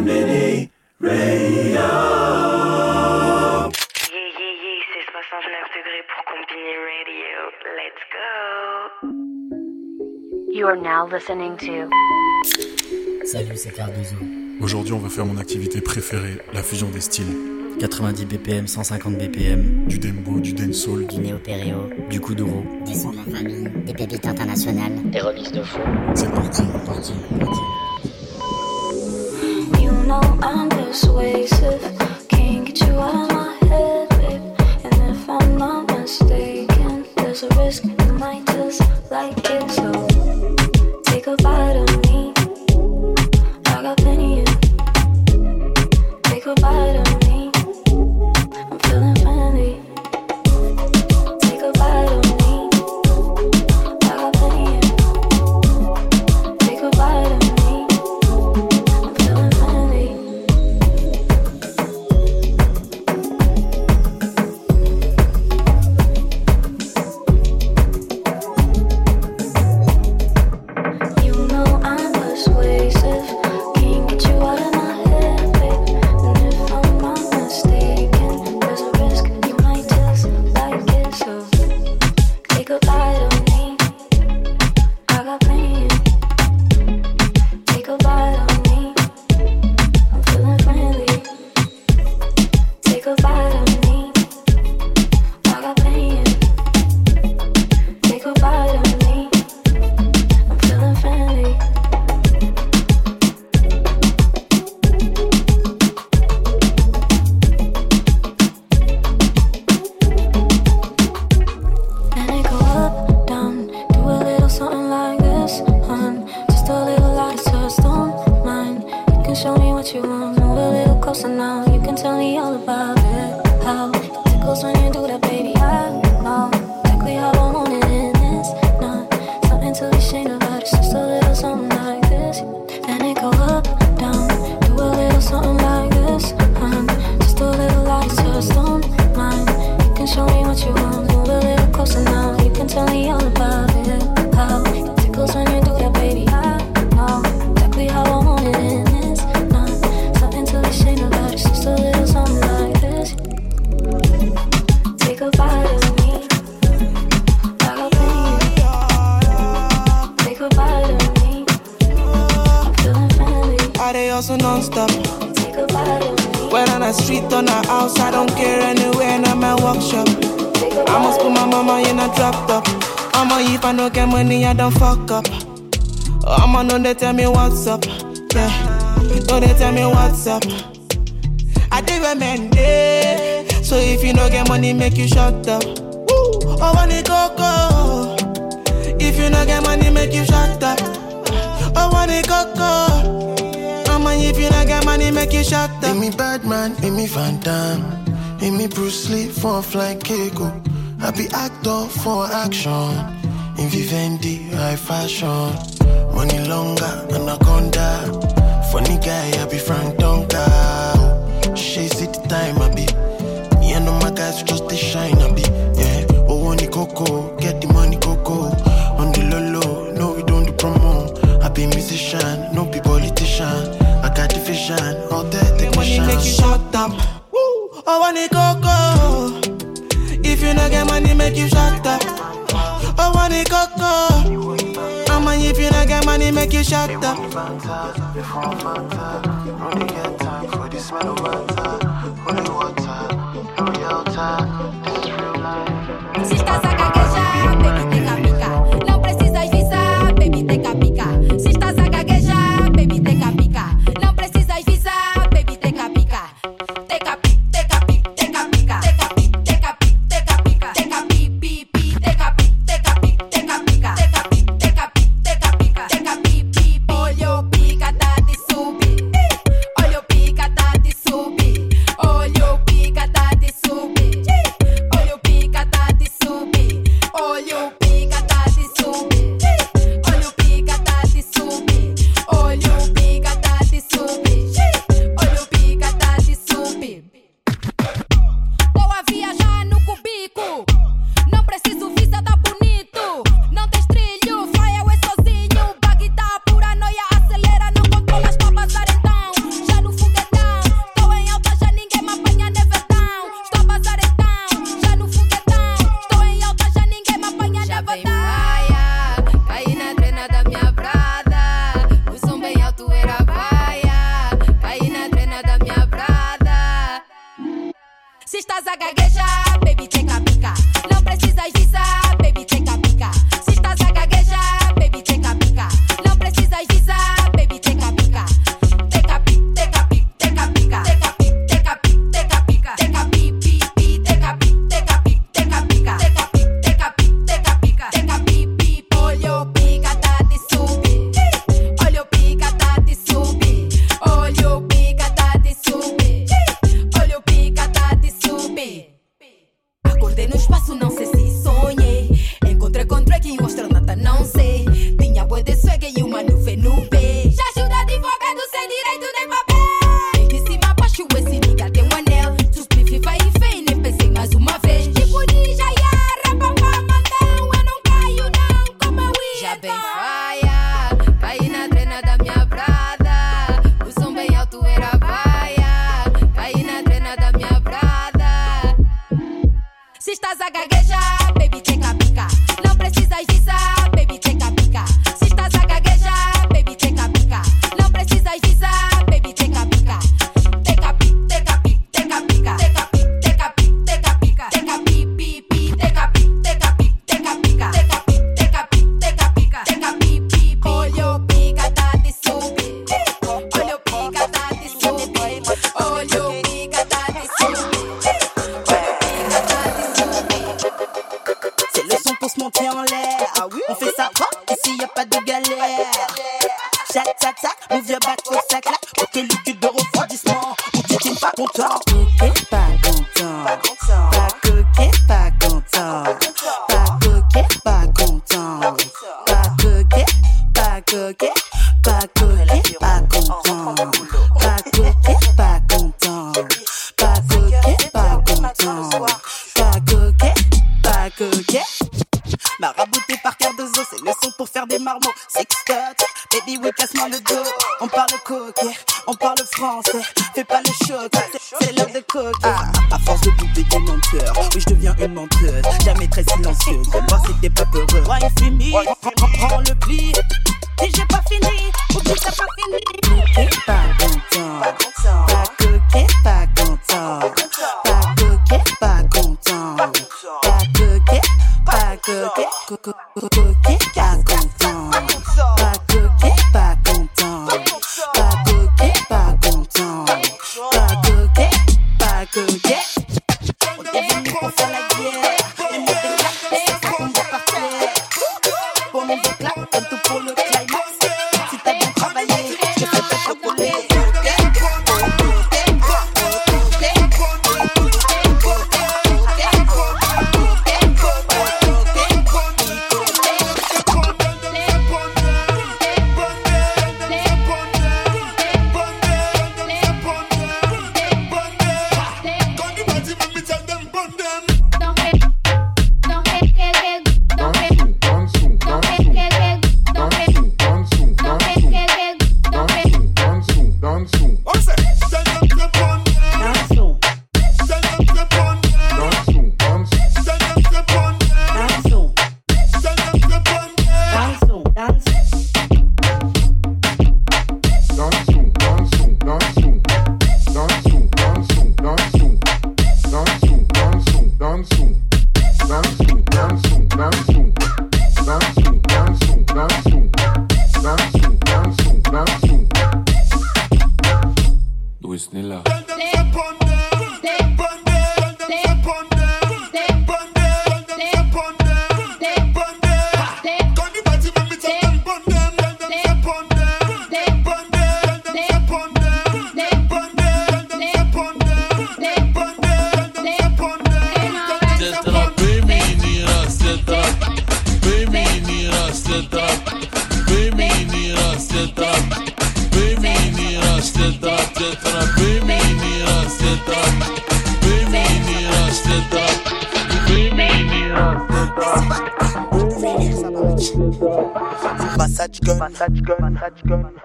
Mini Radio. Yeah, yeah, yeah, c'est 69 degrés pour Combini Radio. Let's go. You are now listening to Salut, c'est Cardozo. Aujourd'hui, on va faire mon activité préférée, la fusion des styles. 90 BPM, 150 BPM, Du dembo, du dancehall, du néo-péréo, du kuduro, Des sons de la famille, des pépites internationales. des remixes de fond. c'est parti. You know I'm persuasive. Can't show me what you want, move a little closer now. You can tell me all about it. How it tickles when you do that, baby. I know exactly how I want it, and it's not something to be ashamed about. Street, on the house, I don't care anywhere, and I'm workshop a I must put my mama in a drop top. I'ma if I don't get money, I don't fuck up. I'ma know they tell me what's up Yeah, know they tell me what's up. I do recommend it So if you don't get money, make you shut up. Woo, oh, it coco If you don't get money, make you shut up. Oh, it coco Mama, if you don't get money, make you shut up Amy Badman, Amy Van Damme, Amy Bruce Lee for fly Keiko. Oh. I be actor for action. In Vivendi, high fashion. Money longer, anaconda. Funny guy, I be Frank Donka. She see the time, I be. Me and all my guys just they shine, I be. Yeah, oh, the coco, get the money coco. On the low low, no, we don't do promo. I be musician, no be politician. I got the vision, all that Make money make you shut up. Woo, oh, I want it coco. If you not get money, make you shut up. Oh, I want it coco. Mama, if you not get money, make you shut up. Only get time for this man of water. Only water, no delta.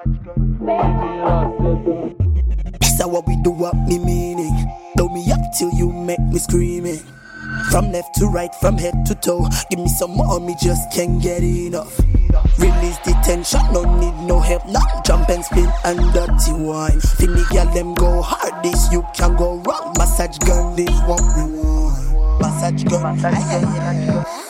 This is what we do up me meaning. Blow me up till you make me screaming. From left to right, from head to toe. Give me some more, me just can't get enough. Release the tension, no need no help. Now jump and spin and dirty wine. Finny girl, them go hard. This you can go wrong. Massage gun, this we want. Massage gun, massage gun.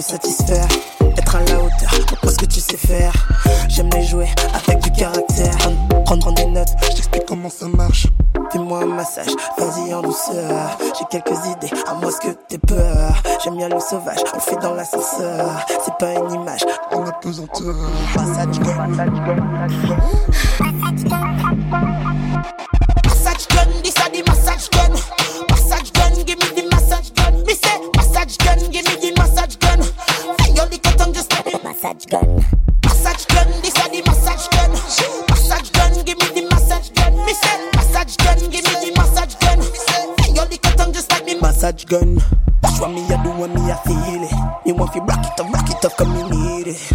Satisfaire. Être à la hauteur, montre ce que tu sais faire. J'aime les jouer avec du caractère. Prendre, des notes, je t'explique comment ça marche. Fais-moi un massage, vas-y en douceur. J'ai quelques idées, à moi ce que t'es peur. J'aime bien le sauvage, on fait dans l'ascenseur. C'est pas une image, en apesanteur Massage gun, massage. Gun, Massage. Gun, this are the massage gun Massage gun. Massage gun, this are the massage gun. Massage gun, give me the massage gun. Me say massage gun, give me the massage gun. Hey, yo, the cut, I'm just like the massage gun. That's what me I do when me I feel it? Me want fi rock it up, rock it up, cause me need it.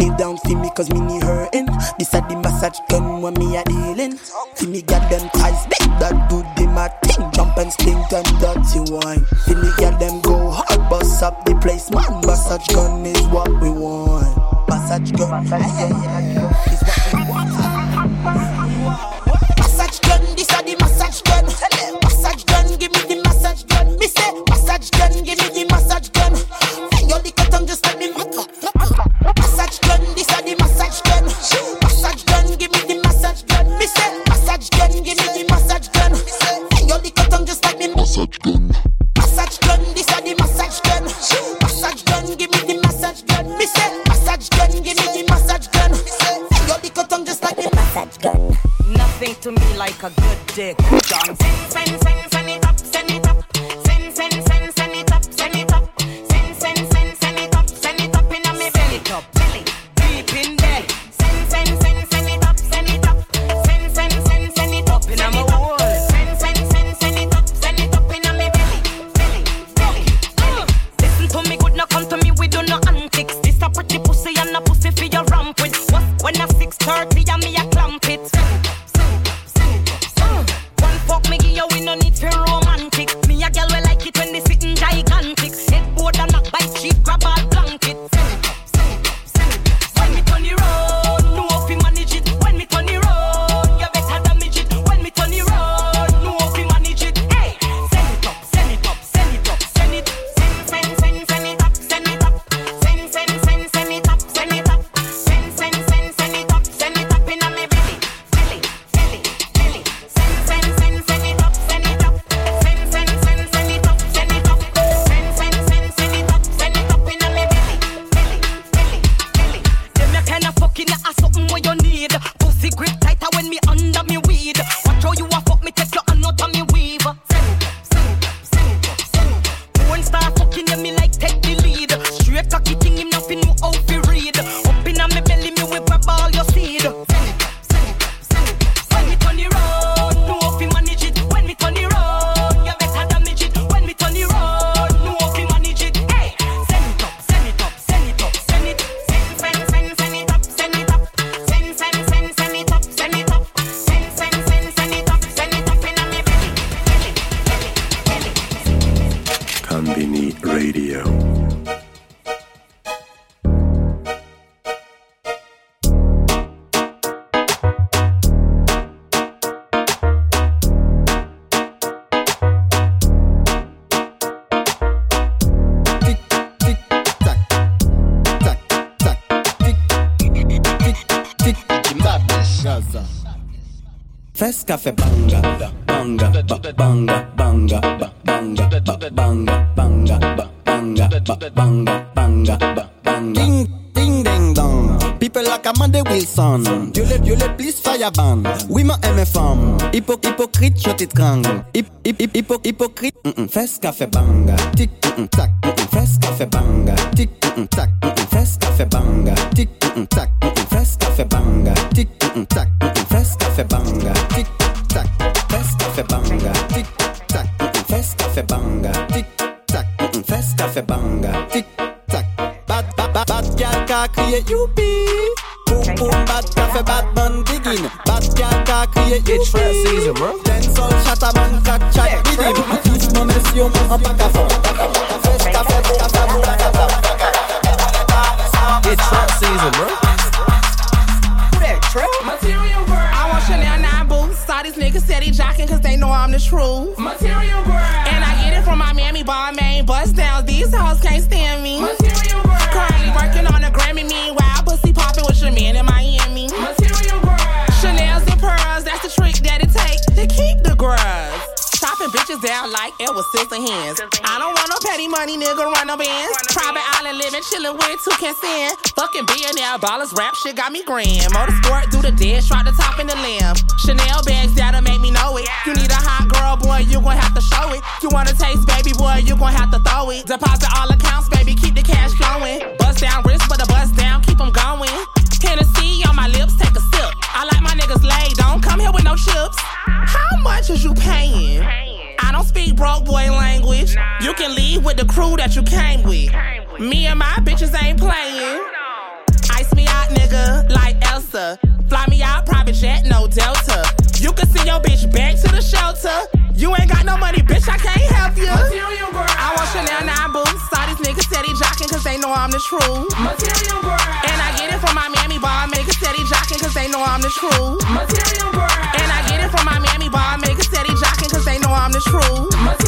Kneel down for me cause me need hurting. This a the massage gun when me a dealing. See me got them ties big that do the my thing Jump and stink and dirty wine. See me got them go hard bust up the place man. Massage gun is what we want. Massage gun, massage gun Fes café banga, banga, ba, banga, banga, ba, banga, ba, banga, banga, ba, banga, ba, banga, banga, ba, banga. Ding, ding, ding, dong. People like Amanda Wilson. Dieu les, Dieu les please fire ban. Oui, ma aime femme. Hypo, hypocrite, je t'étrangle. Hip, hip, hip, hypo, hypocrite. Mm -mm. Fes café banga. Tic, mm -mm, tac, mm -mm. Fes café banga. Tic, mm tac, mm -mm. Fes café banga. Tic, tac, mm -mm. Fes café banga. Tic, tac, mm -mm. Fes café banga. Tic, ka kriye youpi. Boom, boom, bad café, bad man begin. Bad gal ka kriye It's fair youpi. season, bro. Then sol chata man crack chat bidim. Fils mon monsieur mon en pack à fond. Fes café, café, boum, café. It's trap season, bro. Who that trap? Material girl. I want Chanel 9 boots. Saw these niggas steady jocking cause they know I'm the truth. Material girl. And I get it from my mammy ball main bust downs. These hoes can't stand me. Down like it was sister hands. I don't want no petty money, nigga, run no bands. Private island living, chillin' with two can stand. Fucking billionaire ballers, rap shit got me grand. Motorsport, do the dash, try the top in the lamb. Chanel bags, that'll make me know it. You need a hot girl, boy, you gon' have to show it. You wanna taste, baby boy, you gon' have to throw it. Deposit all accounts, baby, keep the cash flowing. Bust down wrist, but the bust down, keep 'em going. Tennessee on my lips, take a sip. I like my niggas laid, don't come here with no chips. How much is you paying? I don't speak broke boy language. You can leave with the crew that you came with. Me and my bitches ain't playing. Ice me out, nigga, like Elsa. Fly me out, private jet, no Delta. You can send your bitch back to the shelter. You ain't got no money, bitch, I can't help you. Material girl. I want Chanel 9 boots. Saw these niggas steady jocking cause they know I'm the truth. Material girl. And I get it from my mammy bar, make it steady jocking cause they know I'm the truth. Material I they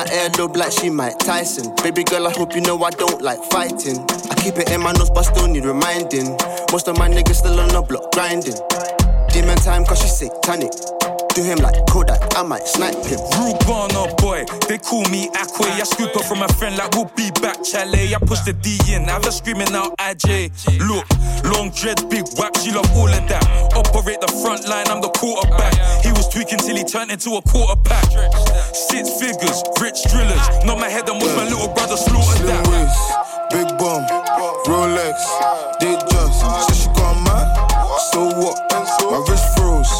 my earlobe like she Mike Tyson. Baby girl, I hope you know I don't like fighting. I keep it in my nose, but still need reminding. Most of my niggas still on the block grinding. Demon time, cause she satanic. Do him like Kodak, I might snipe him. Rubana boy, they call me Aquay. I scoop up from a friend like we'll be back, chalet. I push the D in, have her screaming out IJ. Look, long dreads, big whack, she love all of that. Operate the front line, I'm the quarterback. He was tweaking till he turned into a quarter pack. Six figures, rich drillers. Not my head, and watch my little brother slaughter Slim that. waist, big bum, Rolex, they just. So she got mad, so what? My wrist froze,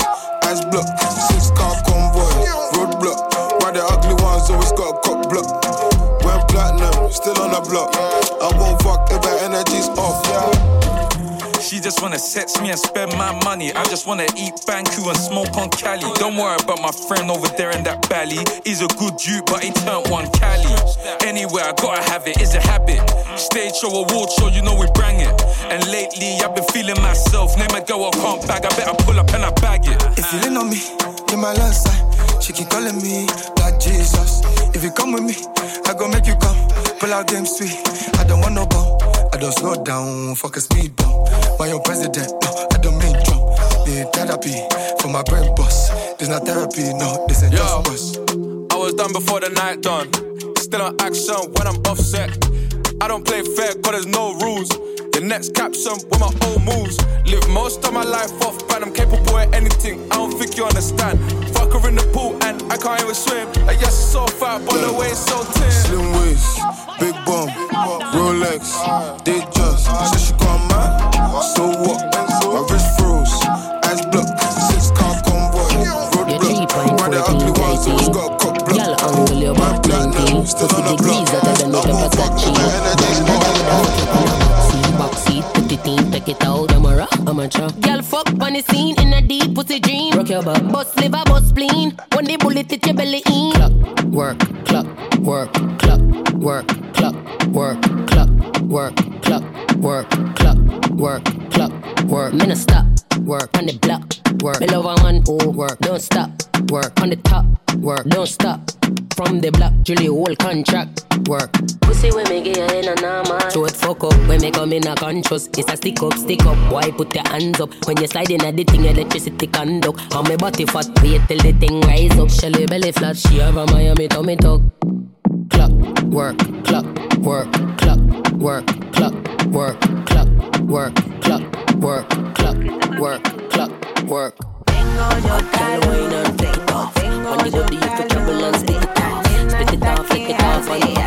eyes blocked. Six car convoy, roadblock. Why the ugly ones always got a cock block? Went platinum, still on the block. I won't fuck if her energy's off, yeah. She just wanna sex me and spend my money. I just wanna eat Banku and smoke on Cali. Don't worry about my friend over there in that valley. He's a good dude, but he turned one Cali. Anyway, I gotta have it, it's a habit. Stage show, award show, you know we bring it. And lately, I've been feeling myself. Name a girl I can't bag, I better pull up and I bag it. If you lean on me, you're my left side. She keep calling me like Jesus. If you come with me, I gon' make you come. Pull out game sweet. I don't want no bum. I don't slow down, fuck a speed bump. Why your president? No, I don't mean Trump. Need therapy for my brain boss. This not therapy, no, this ain't just bust. I was done before the night done. Still on action when I'm offset. I don't play fair, cause there's no rules. The next caption with my own moves. Live most of my life off brand. I'm capable of anything. I don't think you understand. Fuck her in the pool and I can't even swim. Like, yes, it's so fat, but the way it's so thin. Slim waist, big bum, Rolex, they just. So she got mad, so what? My wrist froze, eyes blocked. Six car convoy, roadblock. Why the ugly ones always got a cock block? Girl, angle your back 19 still on the degrees block. Amateur Girl, fuck on the scene in a deep pussy dream Rock your back Bust liver, bust spleen. When the bullet hit your belly in Clock, work, clock, work, clock, work, clock, work, clock, work, clock, work, clock, work, clock, work. No stop, work. On the block, work. Me love a man who oh, work, don't stop, work. On the top, work, don't stop. From the block, Julie whole contract, work in a conscious It's a stick up, stick up, why put your hands up? When you slide in a the thing, electricity conduct On me body fat, wait till the thing rise up. Shelly belly flat, she have a Miami tummy tuck. Clock, work, clock, work, clock, work, clock, work, clock, work, clock, work, clock, work, clock, work. Girl, wine and take off. When you go deep for trouble and stick it off Spit it off, lick it off and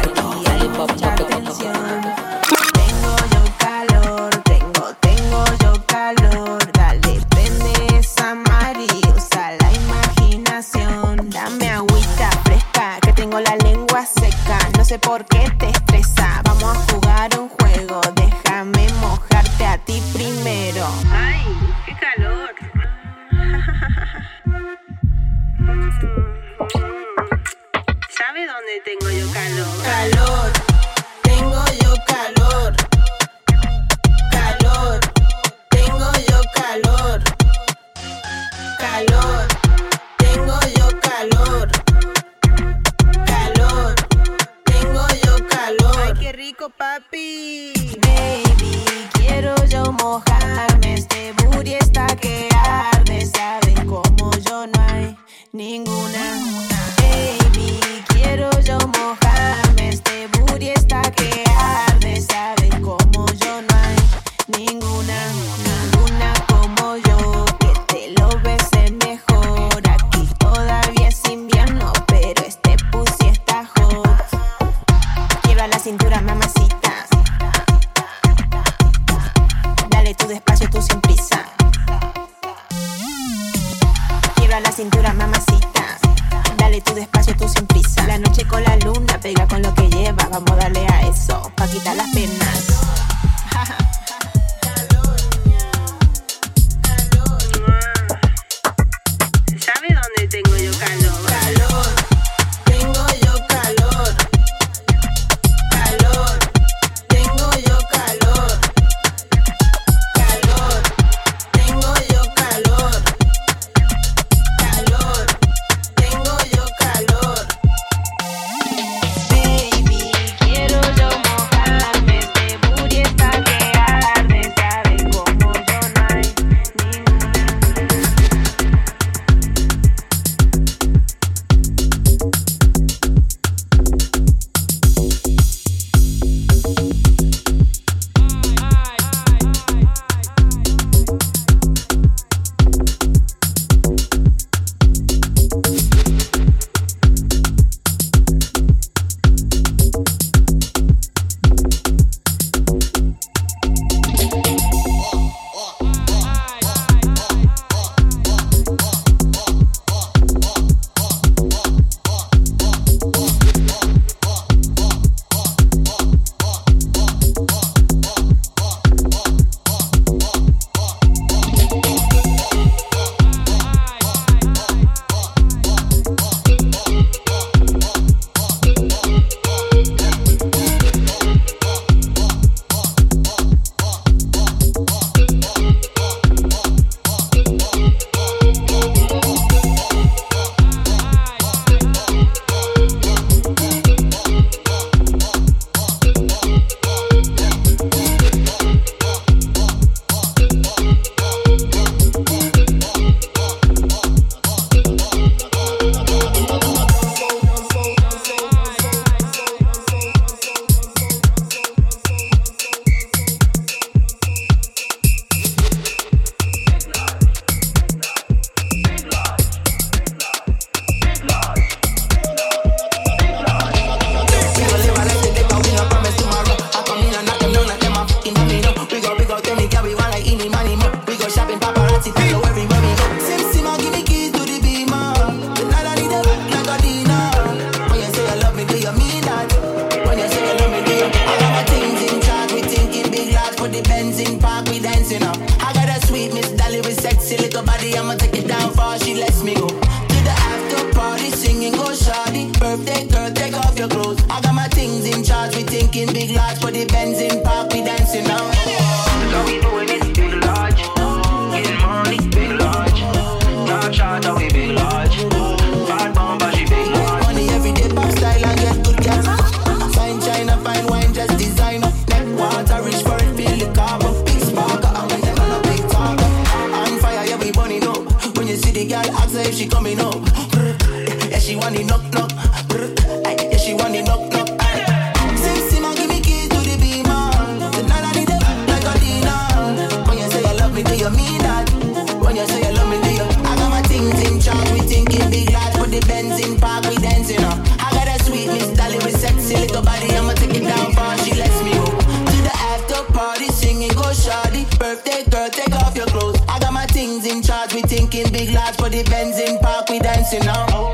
large. The Benz in park, we dancing now.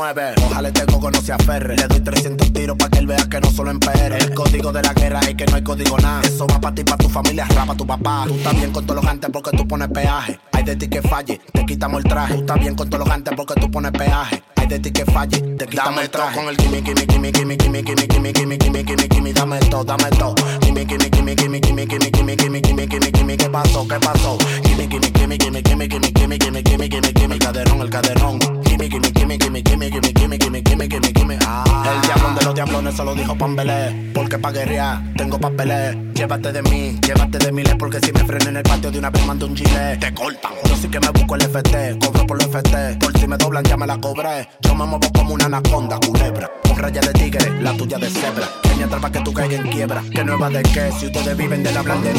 mueve. Ojalá este coco no se aferre. Le doy 300 tiros para que él vea que no solo empere. El código de la guerra es que no hay código nada. Eso va para ti, para tu familia, rapa tu papá. Tú estás bien con todos los antes porque tú pones peaje. Hay de ti que falle, te quitamos el traje. Tú estás bien con todos los antes porque tú pones peaje. Hay de ti que falle, Dame todo con el gimme, gimme, gimme, gimme, gimme, gimme, gimme, gimme, gimme, gimme, gimme, dame todo, dame todo. Gimme, gimme, gimme, gimme, gimme, gimme, gimme, gimme, gimme, gimme, gimme, ¿qué pasó? ¿Qué pasó? Gimme, gimme, gimme, gimme, gimme, gimme, gimme, gimme, gimme, gimme, gimme, el caderón, el caderón. Gimme, gimme, gimme, gimme, gimme, gimme, gimme, gimme, gimme, gimme, gimme, ah. El diablón de los diablones se lo dijo Pambelé, porque pa' guerrear tengo papeles. Llévate de mí, llévate de miles, porque si me freno en el patio de una vez mando un gilet. Te cortan. Yo sí que me busco el FT, cobro por el FT, por si me doblan ya me la cobré. Yo me muevo como una anaconda, culebra. Con raya de tigre, la tuya de cebra. Peña trampa que tú caigas en quiebra. Que nueva de qué, si ustedes viven de la blanca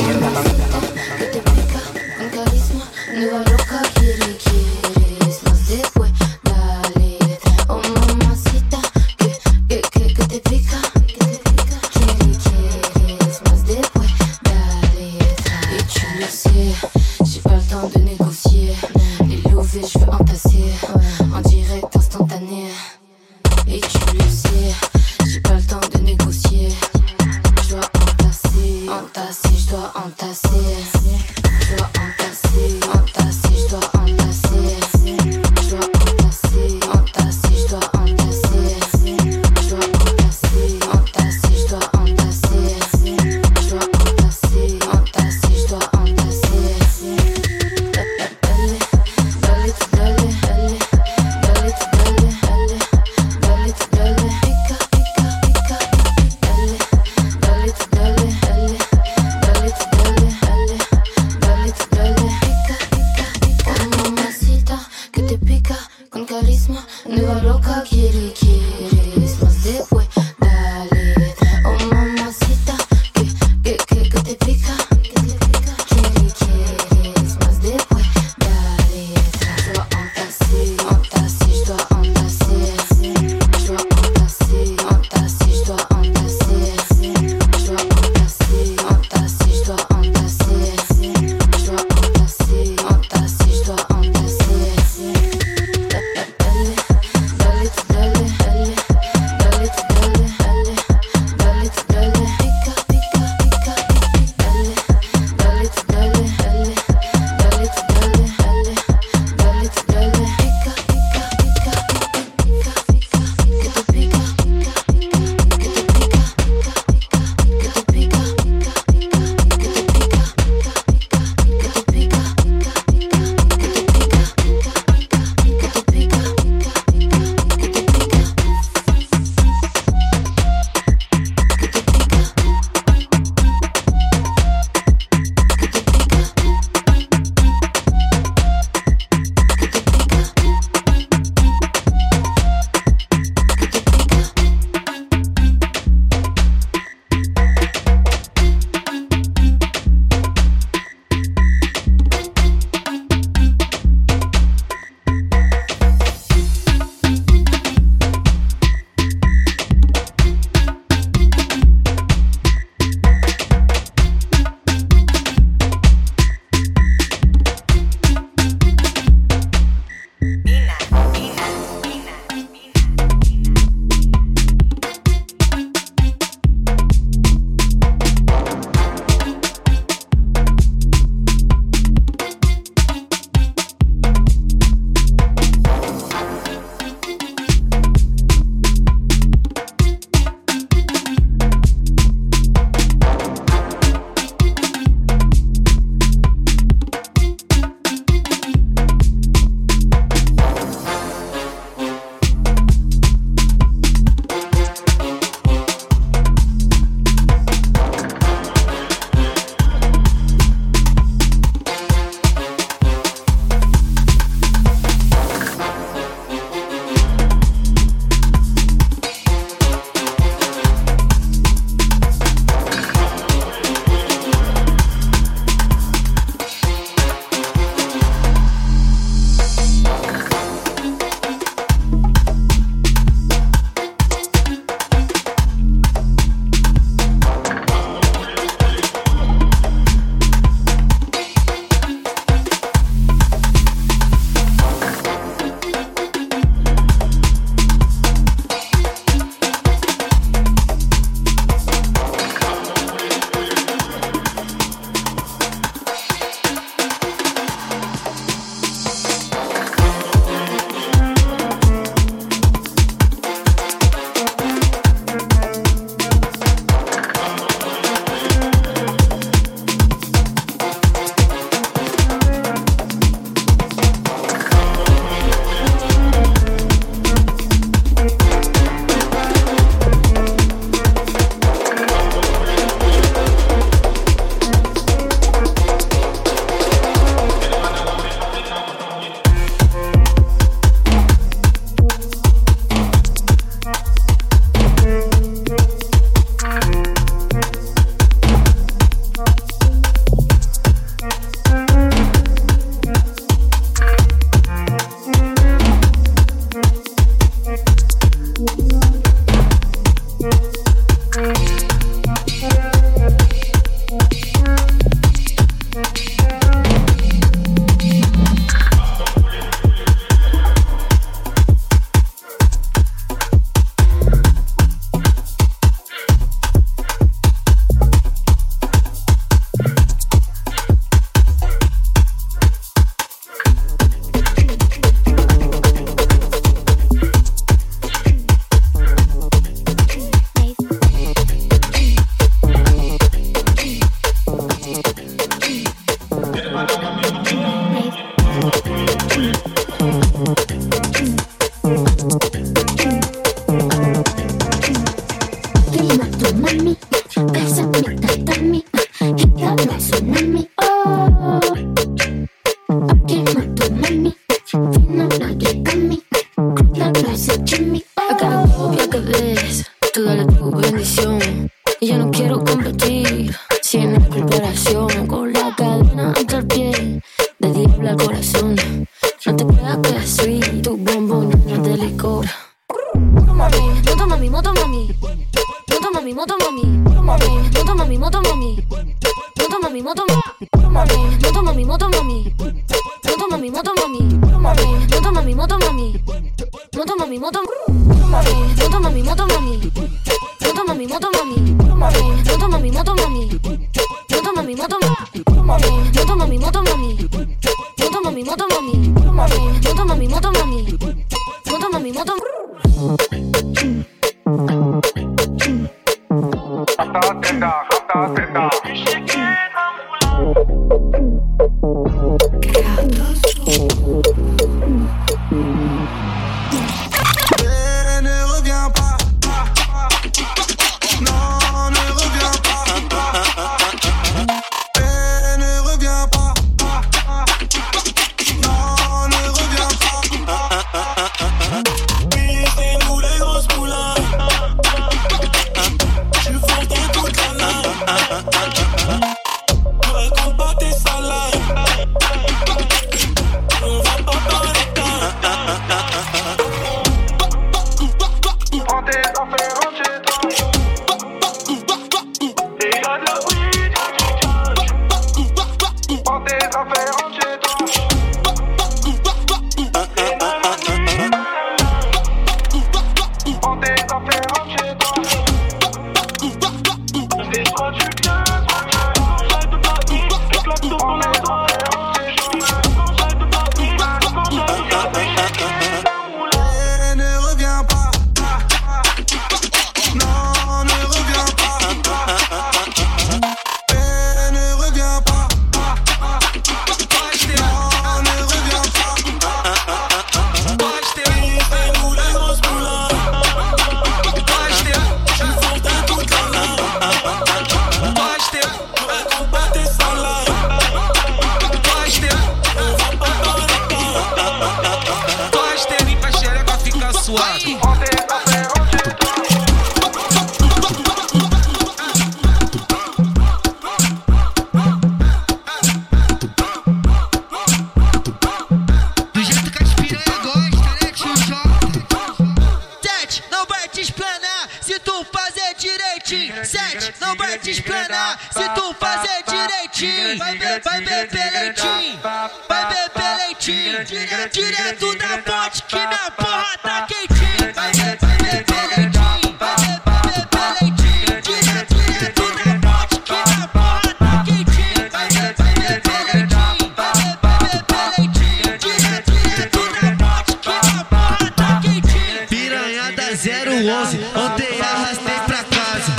quase. Andei, arrastei pra casa.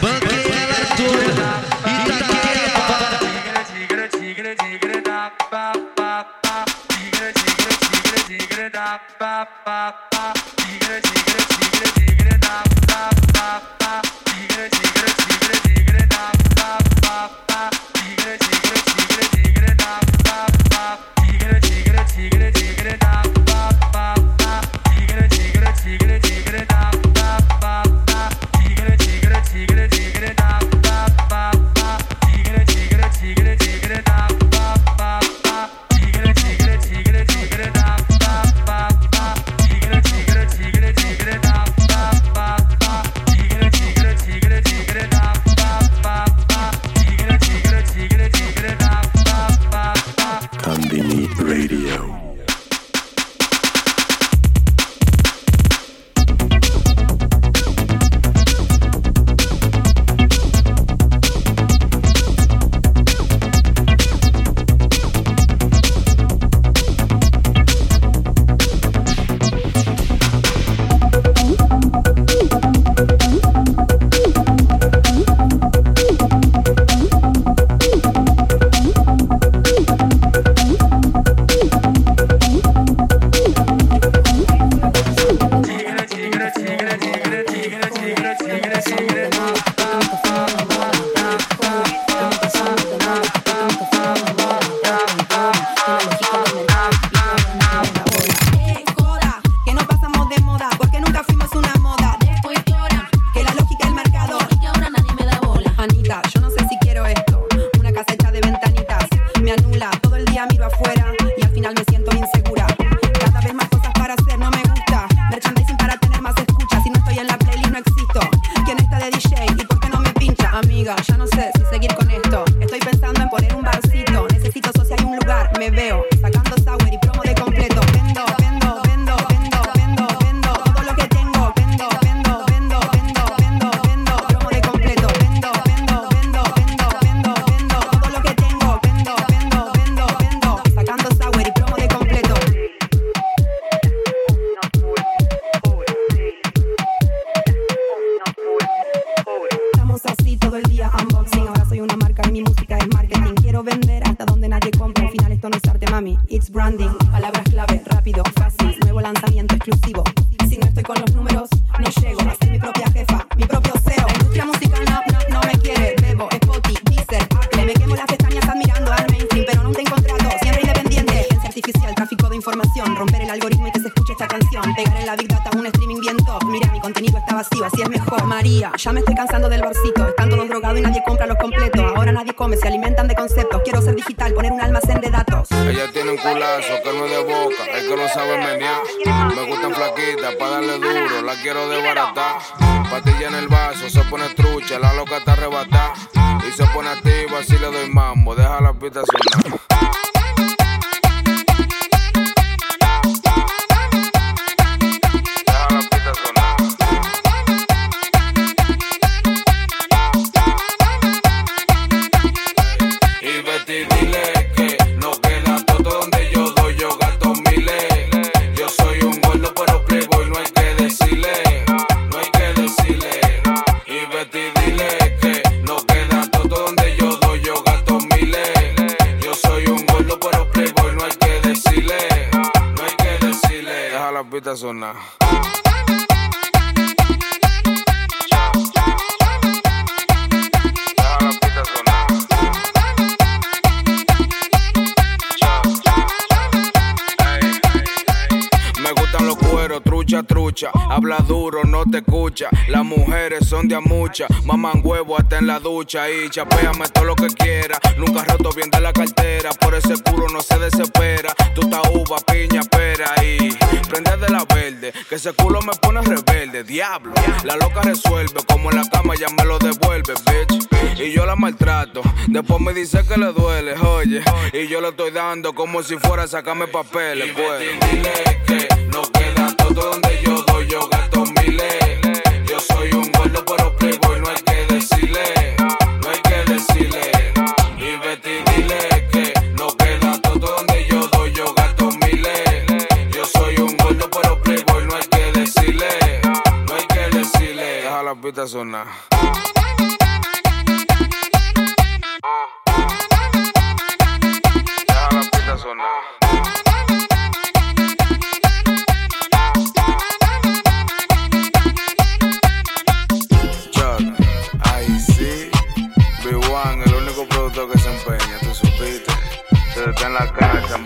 Banquei ela toda e taquei a vara. Tigra, tigra, tigra, tigra, da, pa, pa, pa. Tigra, tigra, tigra, tigra, da, pa, pa. amiga, ya no sé. habla duro, no te escucha. Las mujeres son de a muchas, maman huevo hasta en la ducha. Y chapéame todo lo que quiera, nunca roto bien de la cartera. Por ese culo no se desespera. Tú ta uva, piña, pera y prende de la verde. Que ese culo me pone rebelde, diablo. La loca resuelve, como en la cama ya me lo devuelve, bitch. Y yo la maltrato, después me dice que le duele, oye. Y yo le estoy dando como si fuera a sacarme papeles, pues. Dile que no queda todo donde yo doy, yo gasto miles. Yo soy un gordo, pero playboy, no hay que decirle, no hay que decirle. Y vete dile que no queda todo donde yo doy, yo gasto miles. Yo soy un gordo, pero playboy, no hay que decirle, no hay que decirle. Deja la pita sonar. Deja la pita sonar. en la casa.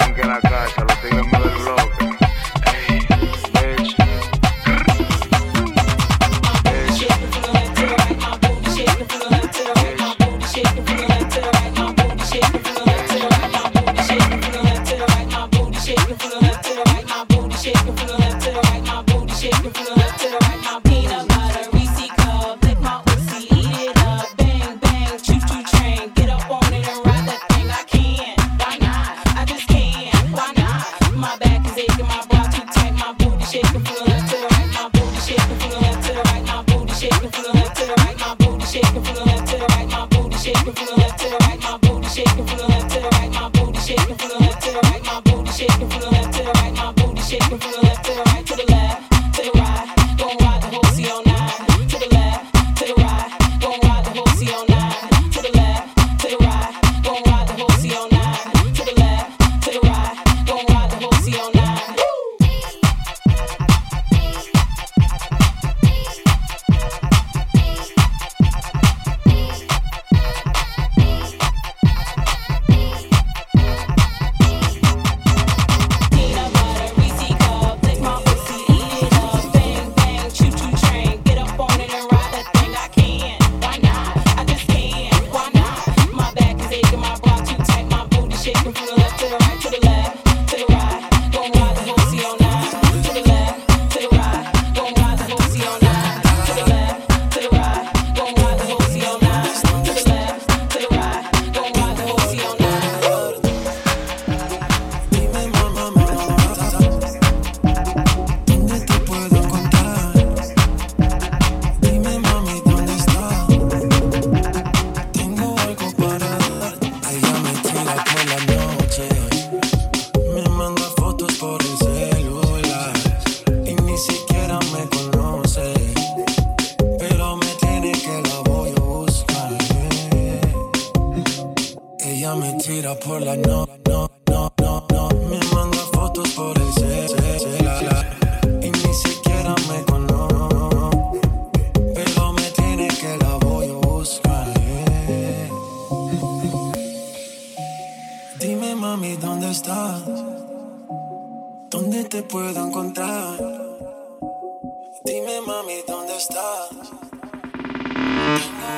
Dime mami, ¿dónde estás? Tengo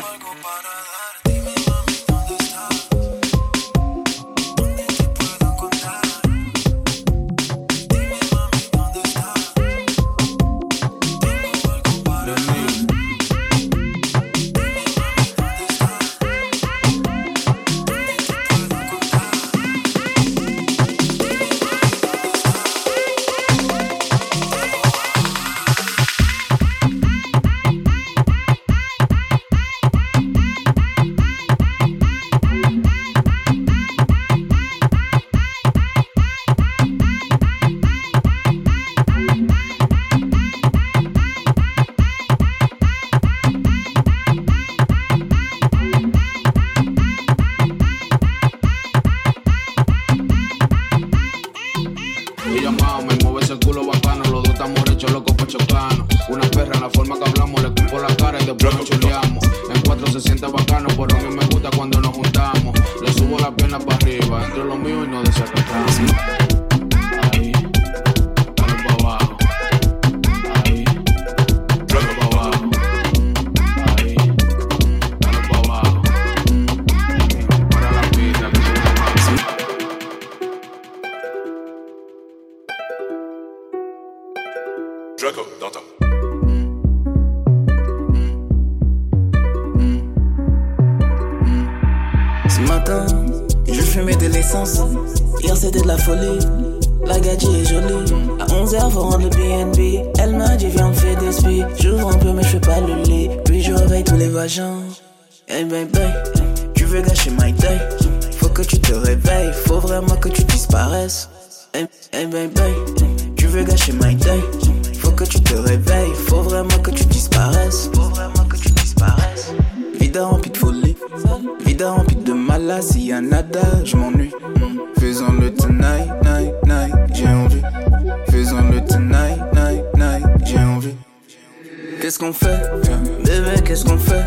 algo para tu te réveilles. Faut vraiment que tu disparaisses. Faut vraiment que tu disparaisses. Vida remplie de folie, vida remplie de maladie, y'a nada, je m'ennuie. Mm. Faisons le tonight, night, night, j'ai envie. Faisons le tonight, night, night, j'ai envie. Qu'est-ce qu'on fait, bébé, qu'est-ce qu'on fait?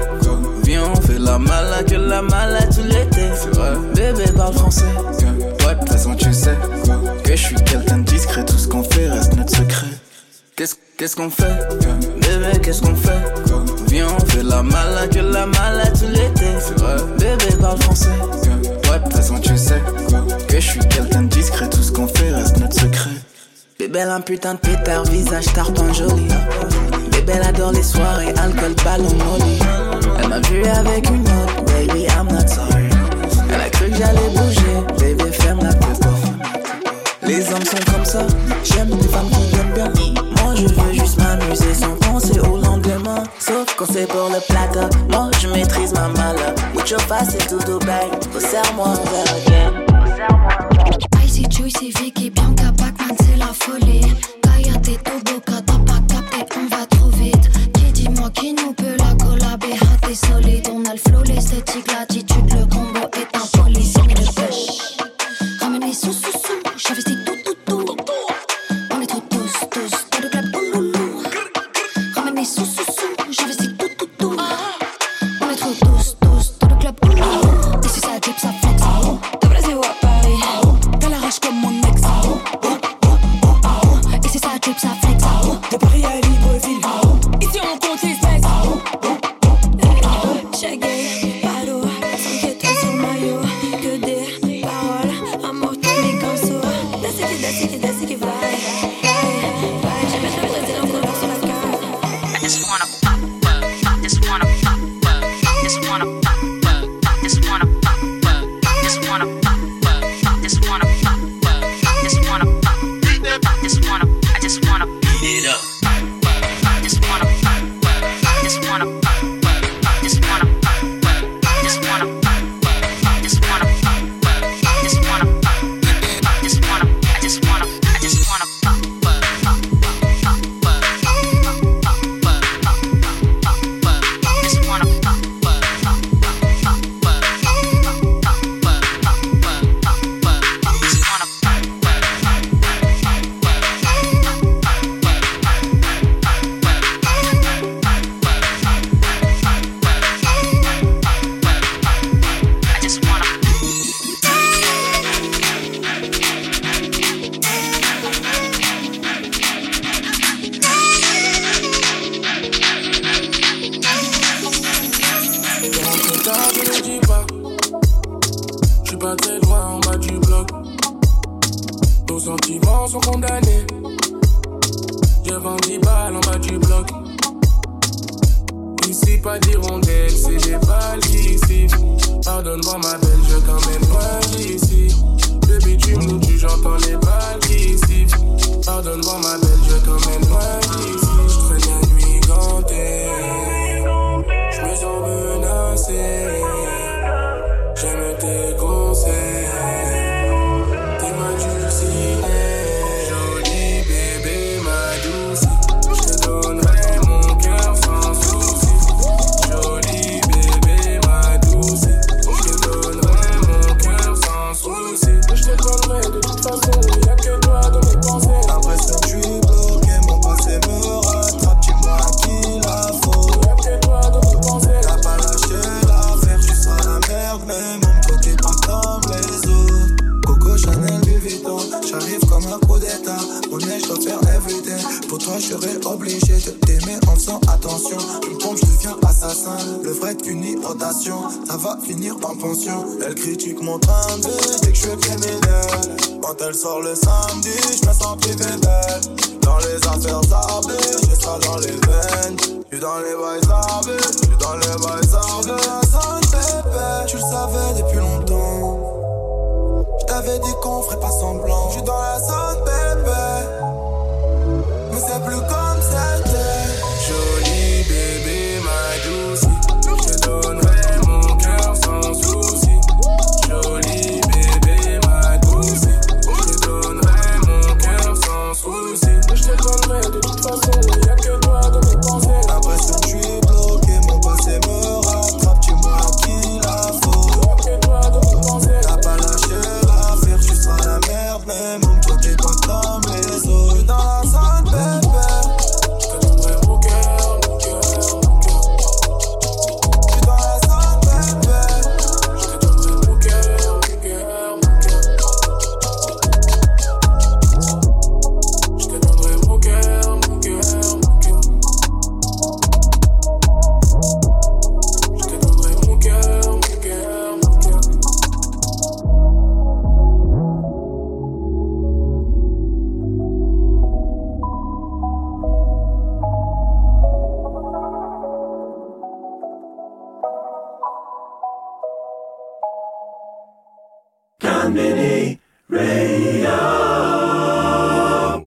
Viens, on fait la malade, que la malade tout l'été. Bébé parle français. Ouais, de toute façon, tu sais que je suis quelqu'un de discret, tout ce qu'on fait reste notre secret. Qu'est-ce qu'on fait Bébé, qu'est-ce qu'on fait Viens, on fait la malade, que la malade tout l'été. Bébé parle français. Ouais, de toute façon, tu sais que je suis quelqu'un de discret, tout ce qu'on fait reste notre secret. Bébé, un putain de pétard, visage tarpin joli. Bébé, elle adore les soirées, alcool, ballon, molly. Elle m'a vu avec une autre, baby, I'm not sorry. Elle a cru que j'allais bouger, bébé, ferme la tête. Les hommes sont comme ça, j'aime les femmes qui viennent bien. Je veux juste m'amuser sans penser au lendemain. Sauf quand c'est pour le plateau, moi je maîtrise ma malade. Mucho fácil, tout bang, serre-moi un verre again. Icy, Juicy, Vicky, I just wanna. Elle critique mon train de vie dès que je suis criminel. Quand elle sort le samedi, je me sens privé d'elle. Dans les affaires sablées, j'ai ça dans les veines. J'suis dans les bails sablés, j'suis dans les bails sablés. Ça ne tu le savais depuis longtemps. J't'avais dit qu'on ferait pas semblant. J'suis dans la zone, bébé.